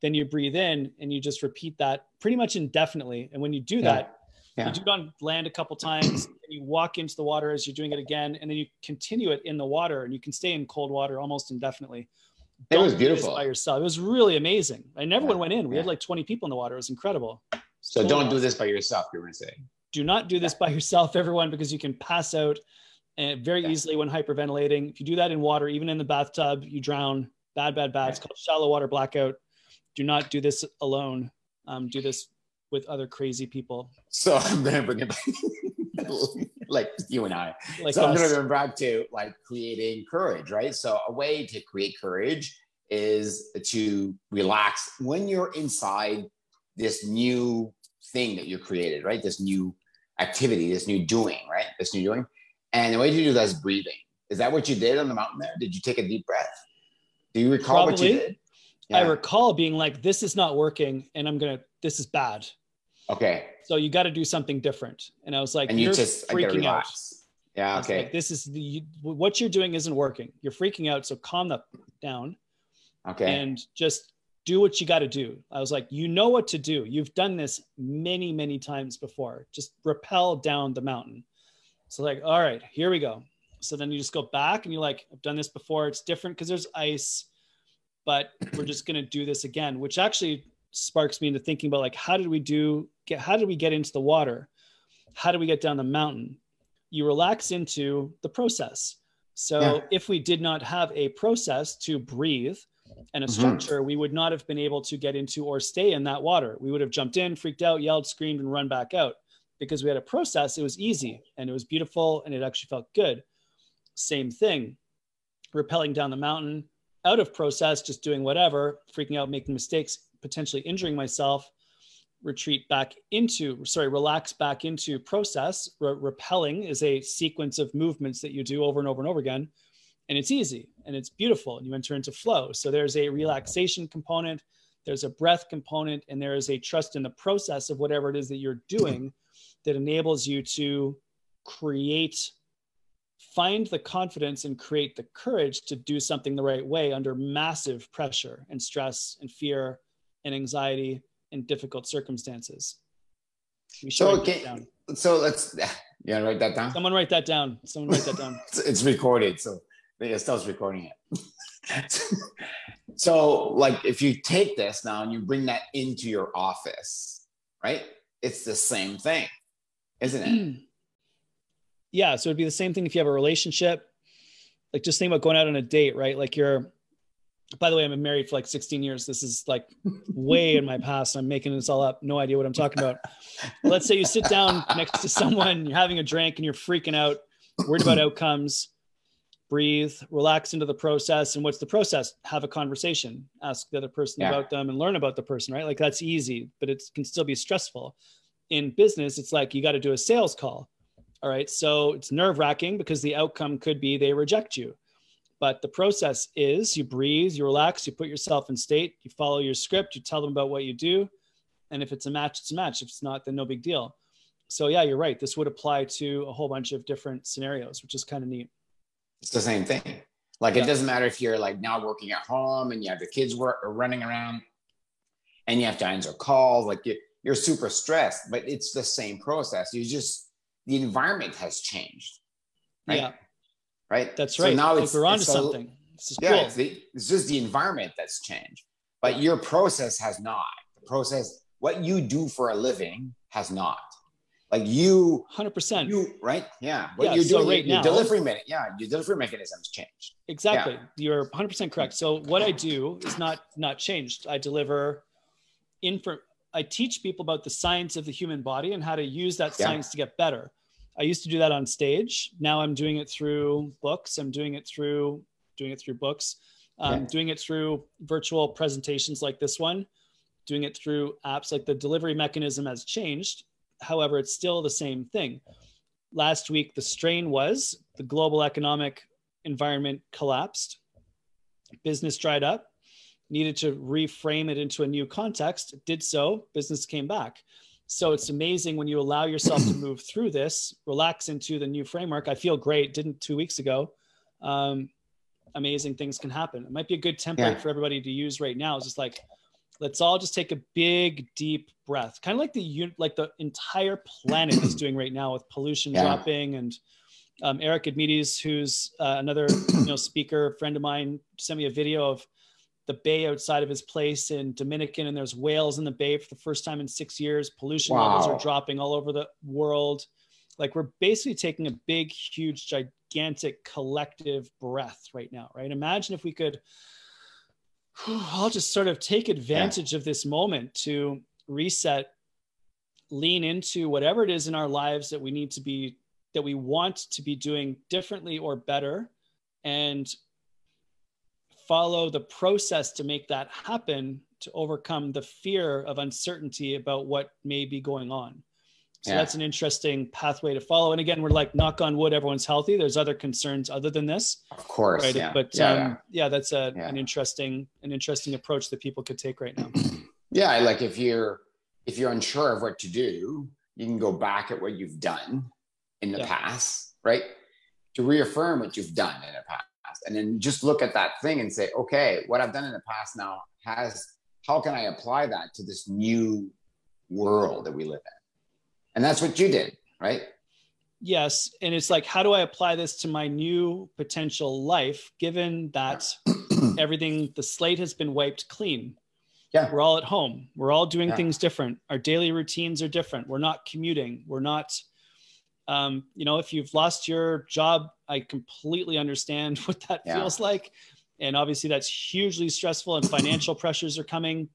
Then you breathe in and you just repeat that pretty much indefinitely. And when you do that, Yeah. you do it on land a couple times and you walk into the water as you're doing it again and then you continue it in the water and you can stay in cold water almost indefinitely. It was Don't do this beautiful. by yourself. It was really amazing. And everyone Yeah. went in. We had like 20 people in the water. It was incredible. So don't do this by yourself, you're going to say. do not do this by yourself everyone because you can pass out and very easily when hyperventilating. If you do that in water even in the bathtub you drown. Bad bad bad. It's called shallow water blackout do not do this alone um, do this with other crazy people So I'm going to bring it back. like you and I. like so I'm going to bring back to like creating courage, right? So a way to create courage is to relax when you're inside this new thing that you created, right? This new activity, this new doing, right? This new doing. And the way to do that is breathing. Is that what you did on the mountain there? Did you take a deep breath? Do you recall what you Probably. Did? I recall being like, this is not working and I'm going to, this is bad. Okay. So you got to do something different. And I was like, And you you're just freaking out. Yeah. Okay. like, this is the, you, what you're doing isn't working. You're freaking out. So calm the down Okay. and just do what you got to do. I was like, you know what to do. You've done this many, many times before. Just rappel down the mountain. So like, all right, here we go. So then you just go back and you're like, I've done this before. It's different because there's ice, but we're just gonna do this again, which actually sparks me into thinking about like, how did we do get how did we get into the water? How do we get down the mountain? You relax into the process. So Yeah. if we did not have a process to breathe and a Mhm. structure, we would not have been able to get into or stay in that water. We would have jumped in, freaked out, yelled, screamed, and run back out. Because we had a process, it was easy and it was beautiful and it actually felt good. Same thing, rappelling down the mountain, out of process, just doing whatever, freaking out, making mistakes, potentially injuring myself, retreat back into, sorry, relax back into process. Re- repelling is a sequence of movements that you do over and over and over again. And it's easy and it's beautiful and you enter into flow. So there's a relaxation component, there's a breath component, and there is a trust in the process of whatever it is that you're doing that enables you to create find the confidence and create the courage to do something the right way under massive pressure and stress and fear and anxiety and difficult circumstances. So, down. So let's yeah, write that down. Someone write that down. Someone write that down. it's, recorded, so Estelle's recording it. so, like, if you take this now and you bring that into your office, right? It's the same thing, isn't it? yeah. So it'd be the same thing if you have a relationship. Like just think about going out on a date, right? Like you're by the way, I've been married for like 16 years. This is like way in my past. I'm making this all up. No idea what I'm talking about. Let's say you sit down next to someone, you're having a drink and you're freaking out, worried about outcomes. breathe, relax into the process. And what's the process? Have a conversation, ask the other person yeah. about them and learn about the person, right? Like that's easy, but it can still be stressful. In business, it's like you got to do a sales call. All right. So it's nerve wracking because the outcome could be they reject you. But the process is you breathe, you relax, you put yourself in state, you follow your script, you tell them about what you do. And if it's a match, it's a match. If it's not, then no big deal. So yeah, you're right. This would apply to a whole bunch of different scenarios, which is kind of neat. It's the same thing. Like yeah. it doesn't matter if you're like now working at home and you have the kids work or running around and you have to answer calls, like you, you're super stressed, but it's the same process. You just the environment has changed. Right? Yeah. Right. That's right. So now it's, we're onto it's something. yeah, cool. it's, the, it's just the environment that's changed, but yeah. your process has not. The process, what you do for a living, has not like you 100% you right yeah what yeah, you're doing right your, now, delivery minute yeah your delivery mechanisms changed exactly yeah. you're 100% correct so what i do is not not changed i deliver info i teach people about the science of the human body and how to use that science to get better i used to do that on stage. Now i'm doing it through books. I'm doing it through doing it through books. Um, doing it through virtual presentations like this one doing it through apps. Like the delivery mechanism has changed. However, it's still the same thing. Last week, the strain was the global economic environment collapsed, business dried up, needed to reframe it into a new context, did so, business came back. So it's amazing when you allow yourself to move through this, relax into the new framework. I feel great, didn't two weeks ago. Um, amazing things can happen. It might be a good template yeah. for everybody to use right now. It's just like, let's all just take a big deep breath kind of like the like the entire planet is doing right now with pollution yeah. dropping and um, eric Edmeades, who's uh, another you know speaker friend of mine sent me a video of the bay outside of his place in dominican and there's whales in the bay for the first time in six years pollution wow. levels are dropping all over the world like we're basically taking a big huge gigantic collective breath right now right imagine if we could I'll just sort of take advantage yeah. of this moment to reset, lean into whatever it is in our lives that we need to be, that we want to be doing differently or better, and follow the process to make that happen to overcome the fear of uncertainty about what may be going on. So yeah. that's an interesting pathway to follow. And again, we're like, knock on wood, everyone's healthy. There's other concerns other than this. Of course. Right? Yeah. But yeah, um, yeah. yeah that's a, an interesting, an interesting approach that people could take right now. Yeah. Like if you're, if you're unsure of what to do, you can go back at what you've done in the past, right? To reaffirm what you've done in the past. And then just look at that thing and say, okay, what I've done in the past now has, how can I apply that to this new world that we live in? And that's what you did, right? Yes. And it's like, how do I apply this to my new potential life, given that everything, the slate has been wiped clean? Yeah. We're all at home. We're all doing yeah. things different. Our daily routines are different. We're not commuting. We're not, um, you know, if you've lost your job, I completely understand what that yeah. feels like. And obviously, that's hugely stressful and financial pressures are coming.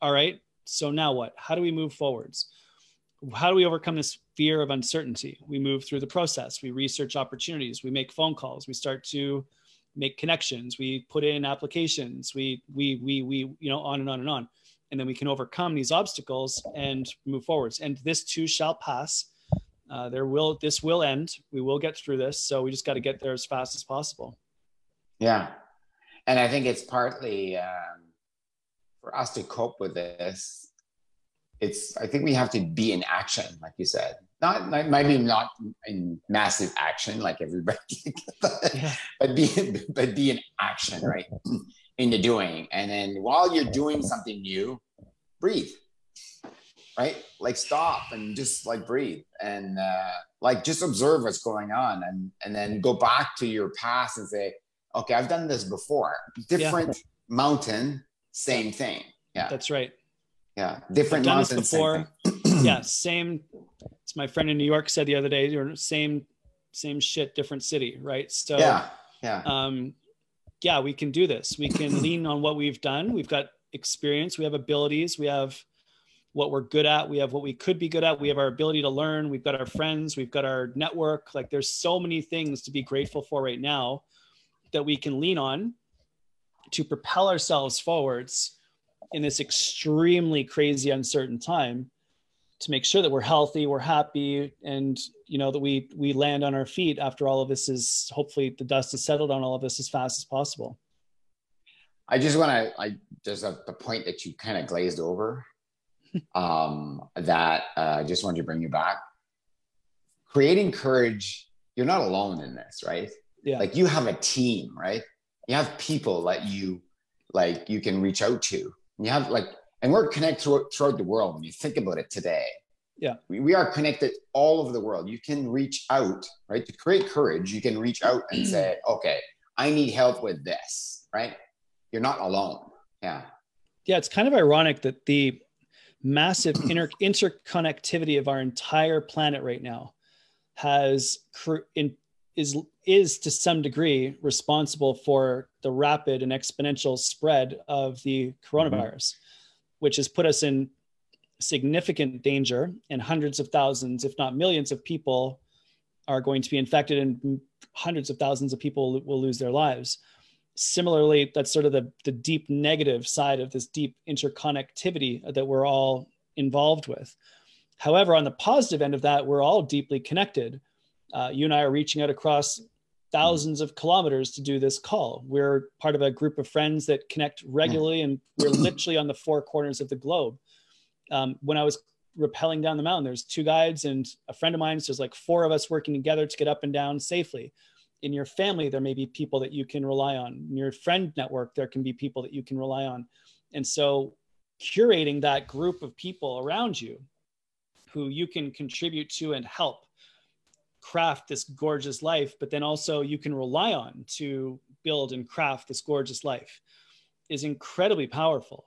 All right. So now what? How do we move forwards? how do we overcome this fear of uncertainty? We move through the process. We research opportunities. We make phone calls. We start to make connections. We put in applications. We we we we you know on and on and on, and then we can overcome these obstacles and move forwards. And this too shall pass. Uh, there will this will end. We will get through this. So we just got to get there as fast as possible. Yeah, and I think it's partly um, for us to cope with this it's i think we have to be in action like you said not maybe not in massive action like everybody but, yeah. but be but be in action right in the doing and then while you're doing something new breathe right like stop and just like breathe and uh, like just observe what's going on and and then go back to your past and say okay i've done this before different yeah. mountain same thing yeah that's right yeah, different I've this before. yeah, same. It's my friend in New York said the other day. You're same, same shit, different city, right? So yeah, yeah, um, yeah, we can do this. We can lean on what we've done. We've got experience. We have abilities. We have what we're good at. We have what we could be good at. We have our ability to learn. We've got our friends. We've got our network. Like there's so many things to be grateful for right now that we can lean on to propel ourselves forwards in this extremely crazy, uncertain time to make sure that we're healthy, we're happy, and you know that we we land on our feet after all of this is hopefully the dust is settled on all of this as fast as possible. I just want to like there's a the point that you kind of glazed over um, that uh, I just wanted to bring you back. Creating courage, you're not alone in this, right? Yeah. Like you have a team, right? You have people that you like you can reach out to. You have like, and we're connected throughout, throughout the world. When you think about it today, yeah, we, we are connected all over the world. You can reach out, right? To create courage, you can reach out and say, okay, I need help with this, right? You're not alone. Yeah. Yeah, it's kind of ironic that the massive inter- interconnectivity of our entire planet right now has in, is is to some degree responsible for the rapid and exponential spread of the coronavirus, mm-hmm. which has put us in significant danger, and hundreds of thousands, if not millions, of people are going to be infected, and hundreds of thousands of people will lose their lives. Similarly, that's sort of the, the deep negative side of this deep interconnectivity that we're all involved with. However, on the positive end of that, we're all deeply connected. Uh, you and I are reaching out across thousands of kilometers to do this call. We're part of a group of friends that connect regularly, and we're literally on the four corners of the globe. Um, when I was rappelling down the mountain, there's two guides and a friend of mine. So there's like four of us working together to get up and down safely. In your family, there may be people that you can rely on. In your friend network, there can be people that you can rely on. And so curating that group of people around you who you can contribute to and help craft this gorgeous life, but then also you can rely on to build and craft this gorgeous life is incredibly powerful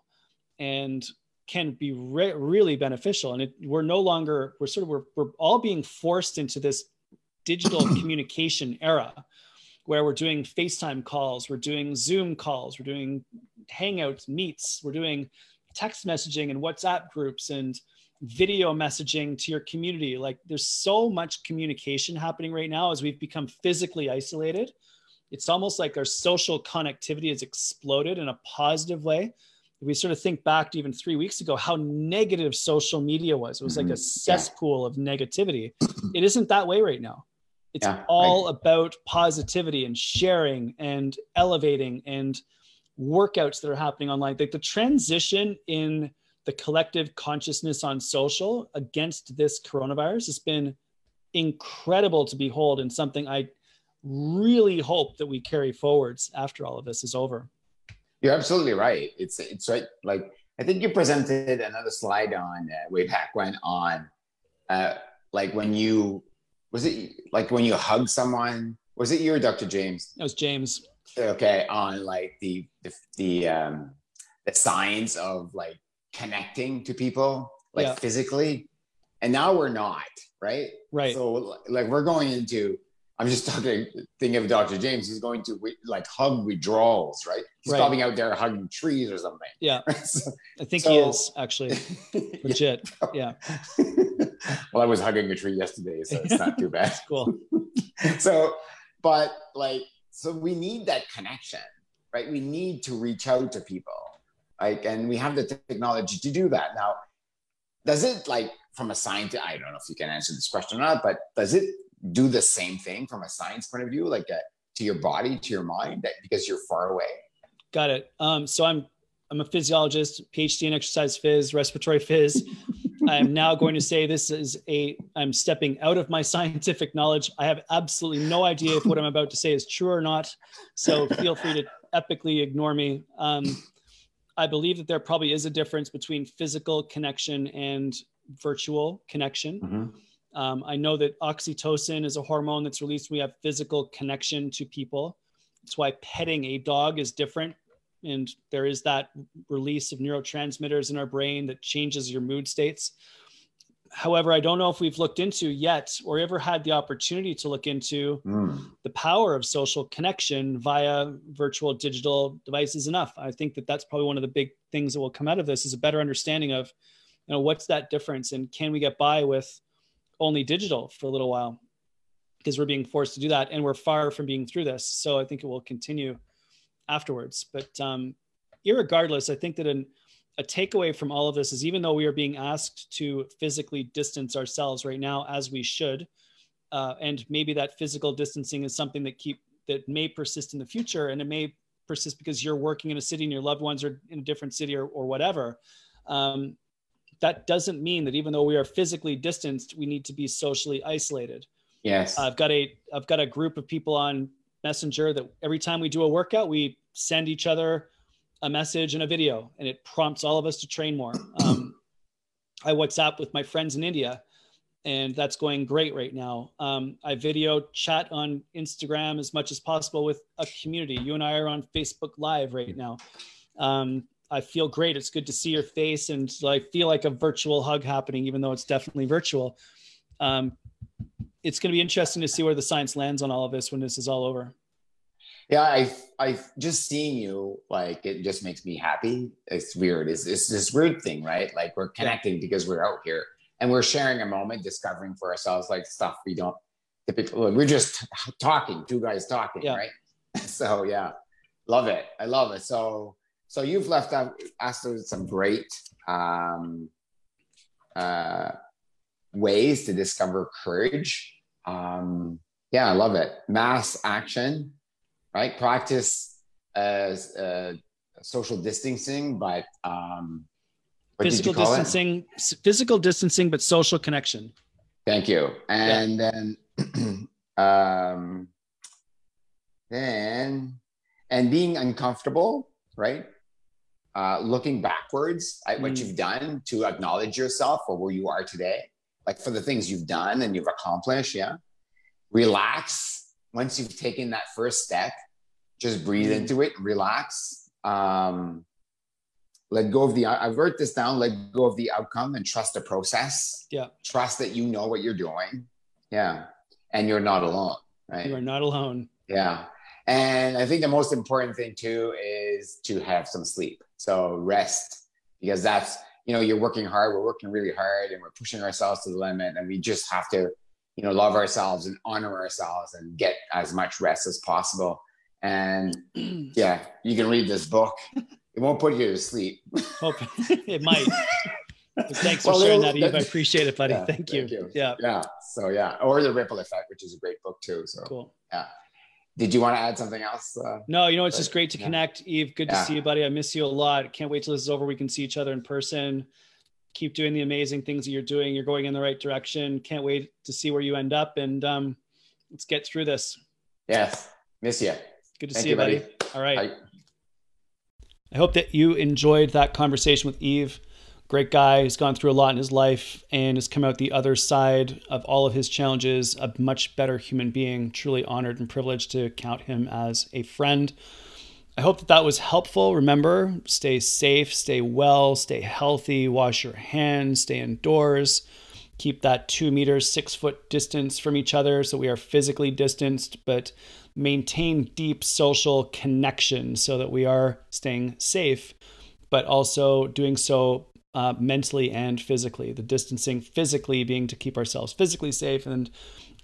and can be re- really beneficial. And it, we're no longer, we're sort of, we're, we're all being forced into this digital communication era where we're doing FaceTime calls, we're doing Zoom calls, we're doing Hangouts, Meets, we're doing text messaging and WhatsApp groups and video messaging to your community. Like there's so much communication happening right now as we've become physically isolated. It's almost like our social connectivity has exploded in a positive way. If We sort of think back to even three weeks ago how negative social media was. It was like a mm-hmm. cesspool of negativity. It isn't that way right now. It's yeah, all about positivity and sharing and elevating and workouts that are happening online. Like the transition in the collective consciousness on social against this coronavirus has been incredible to behold and something I really hope that we carry forwards after all of this is over. You're absolutely right. It's it's right. Like I think you presented another slide on uh, way back when on uh, like when you was it like when you hug someone was it you or Dr. James? It was James. Okay, on like the the the um the signs of like connecting to people like yeah. physically and now we're not right right so like we're going into i'm just talking thinking of dr james he's going to like hug withdrawals right he's right. probably out there hugging trees or something yeah so, i think so, he is actually legit yeah well i was hugging a tree yesterday so it's not too bad. Cool. So but like so we need that connection right? We need to reach out to people. Like and we have the technology to do that. Now does it like from a scientist i don't know if you can answer this question or not but does it do the same thing from a science point of view like a, uh, to your body to your mind that because you're far away? Got it. Um, so i'm i'm a physiologist phd in exercise phys respiratory phys i'm now going to say this is a i'm stepping out of my scientific knowledge i have absolutely no idea if what i'm about to say is true or not so feel free to epically ignore me um, I believe that there probably is a difference between physical connection and virtual connection. Mm-hmm. Um, I know that oxytocin is a hormone that's released when we have physical connection to people. That's why petting a dog is different. And there is that release of neurotransmitters in our brain that changes your mood states. However, I don't know if we've looked into yet or ever had the opportunity to look into mm. the power of social connection via virtual digital devices enough. I think that that's probably one of the big things that will come out of this is a better understanding of you know what's that difference and can we get by with only digital for a little while because we're being forced to do that and we're far from being through this so i think it will continue afterwards. But um irregardless i think that an, a takeaway from all of this is even though we are being asked to physically distance ourselves right now as we should uh, and maybe that physical distancing is something that keep that may persist in the future and it may persist because you're working in a city and your loved ones are in a different city or, or whatever um, that doesn't mean that even though we are physically distanced we need to be socially isolated. Yes. I've got a i've got a group of people on messenger that every time we do a workout we send each other a message and a video and it prompts all of us to train more um, i whatsapp with my friends in india and that's going great right now. Um, I video chat on Instagram as much as possible with a community. You and I are on Facebook Live right now. Um, I feel great. It's good to see your face, and I feel like a virtual hug happening, even though it's definitely virtual. Um, it's going to be interesting to see where the science lands on all of this when this is all over. Yeah, I, I just seeing you like it just makes me happy. It's weird. It's, it's this weird thing, right? Like we're connecting because we're out here and we're sharing a moment, discovering for ourselves like stuff we don't typically. We're just talking, two guys talking, yeah. right? So yeah, love it. I love it. So so you've left out us some great um, uh, ways to discover courage. Um, yeah, I love it. Mass action, right? Practice as uh, social distancing, but um, physical distancing, it? physical distancing, but social connection. Thank you. And yeah. then, um, then, and being uncomfortable, right? Uh, looking backwards at what mm. you've done to acknowledge yourself for where you are today, like for the things you've done and you've accomplished. Yeah. Relax once you've taken that first step. Just breathe mm. into it, relax. Um, let go of the I've wrote this down let go of the outcome and trust the process yeah trust that you know what you're doing yeah and you're not alone right you are not alone yeah and i think the most important thing too is to have some sleep so rest because that's you know you're working hard we're working really hard and we're pushing ourselves to the limit and we just have to you know love ourselves and honor ourselves and get as much rest as possible and yeah you can read this book it won't put you to sleep. Okay. it might. Thanks well, for sharing that, Yves. I appreciate it, buddy. Yeah, thank, you. thank, you. Yeah. Yeah. So yeah, or the ripple effect, which is a great book too. So cool. Yeah. Did you want to add something else? Uh, no, you know, it's but, just great to yeah. connect. Yves, good to yeah. see you, buddy. I miss you a lot. Can't wait till this is over. We can see each other in person. Keep doing the amazing things that you're doing. You're going in the right direction. Can't wait to see where you end up. And um, let's get through this. Yes. Miss you. Good to Thank see you, buddy. buddy. All right. Bye. I hope that you enjoyed that conversation with Yves. Great guy. He's gone through a lot in his life and has come out the other side of all of his challenges, a much better human being. Truly honored and privileged to count him as a friend. I hope that that was helpful. Remember, stay safe, stay well, stay healthy, wash your hands, stay indoors, keep that two meters, six foot distance from each other so we are physically distanced, but maintain deep social connection so that we are staying safe, but also doing so uh, mentally and physically. The distancing physically being to keep ourselves physically safe and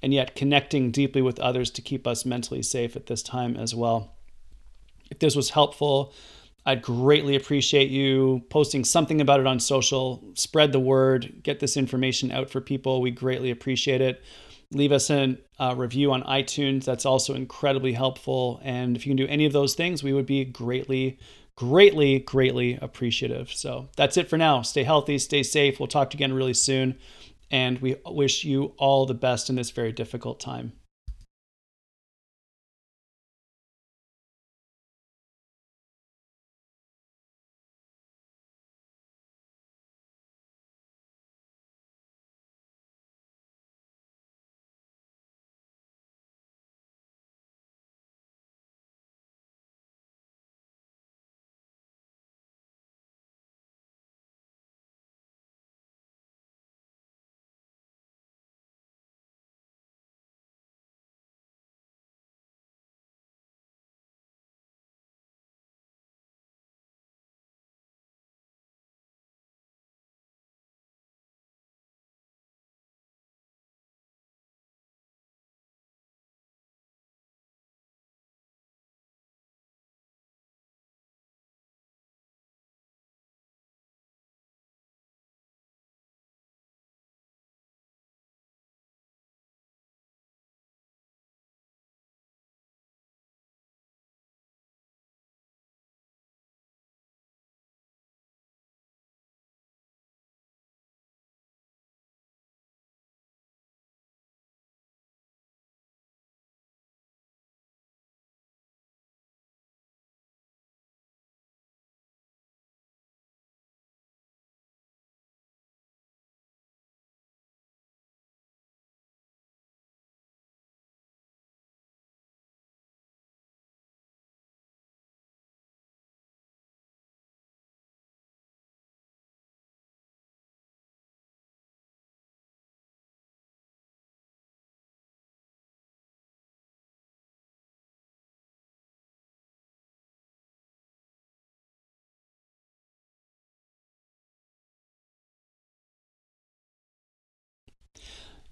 and yet connecting deeply with others to keep us mentally safe at this time as well. If this was helpful, I'd greatly appreciate you posting something about it on social. Spread the word, get this information out for people. We greatly appreciate it leave us a uh, review on iTunes. That's also incredibly helpful. And if you can do any of those things, we would be greatly, greatly, greatly appreciative. So that's it for now. Stay healthy, stay safe. We'll talk again really soon. And we wish you all the best in this very difficult time.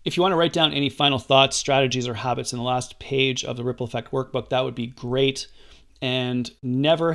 If you want to write down any final thoughts, strategies, or habits in the last page of the Ripple Effect workbook, that would be great. And never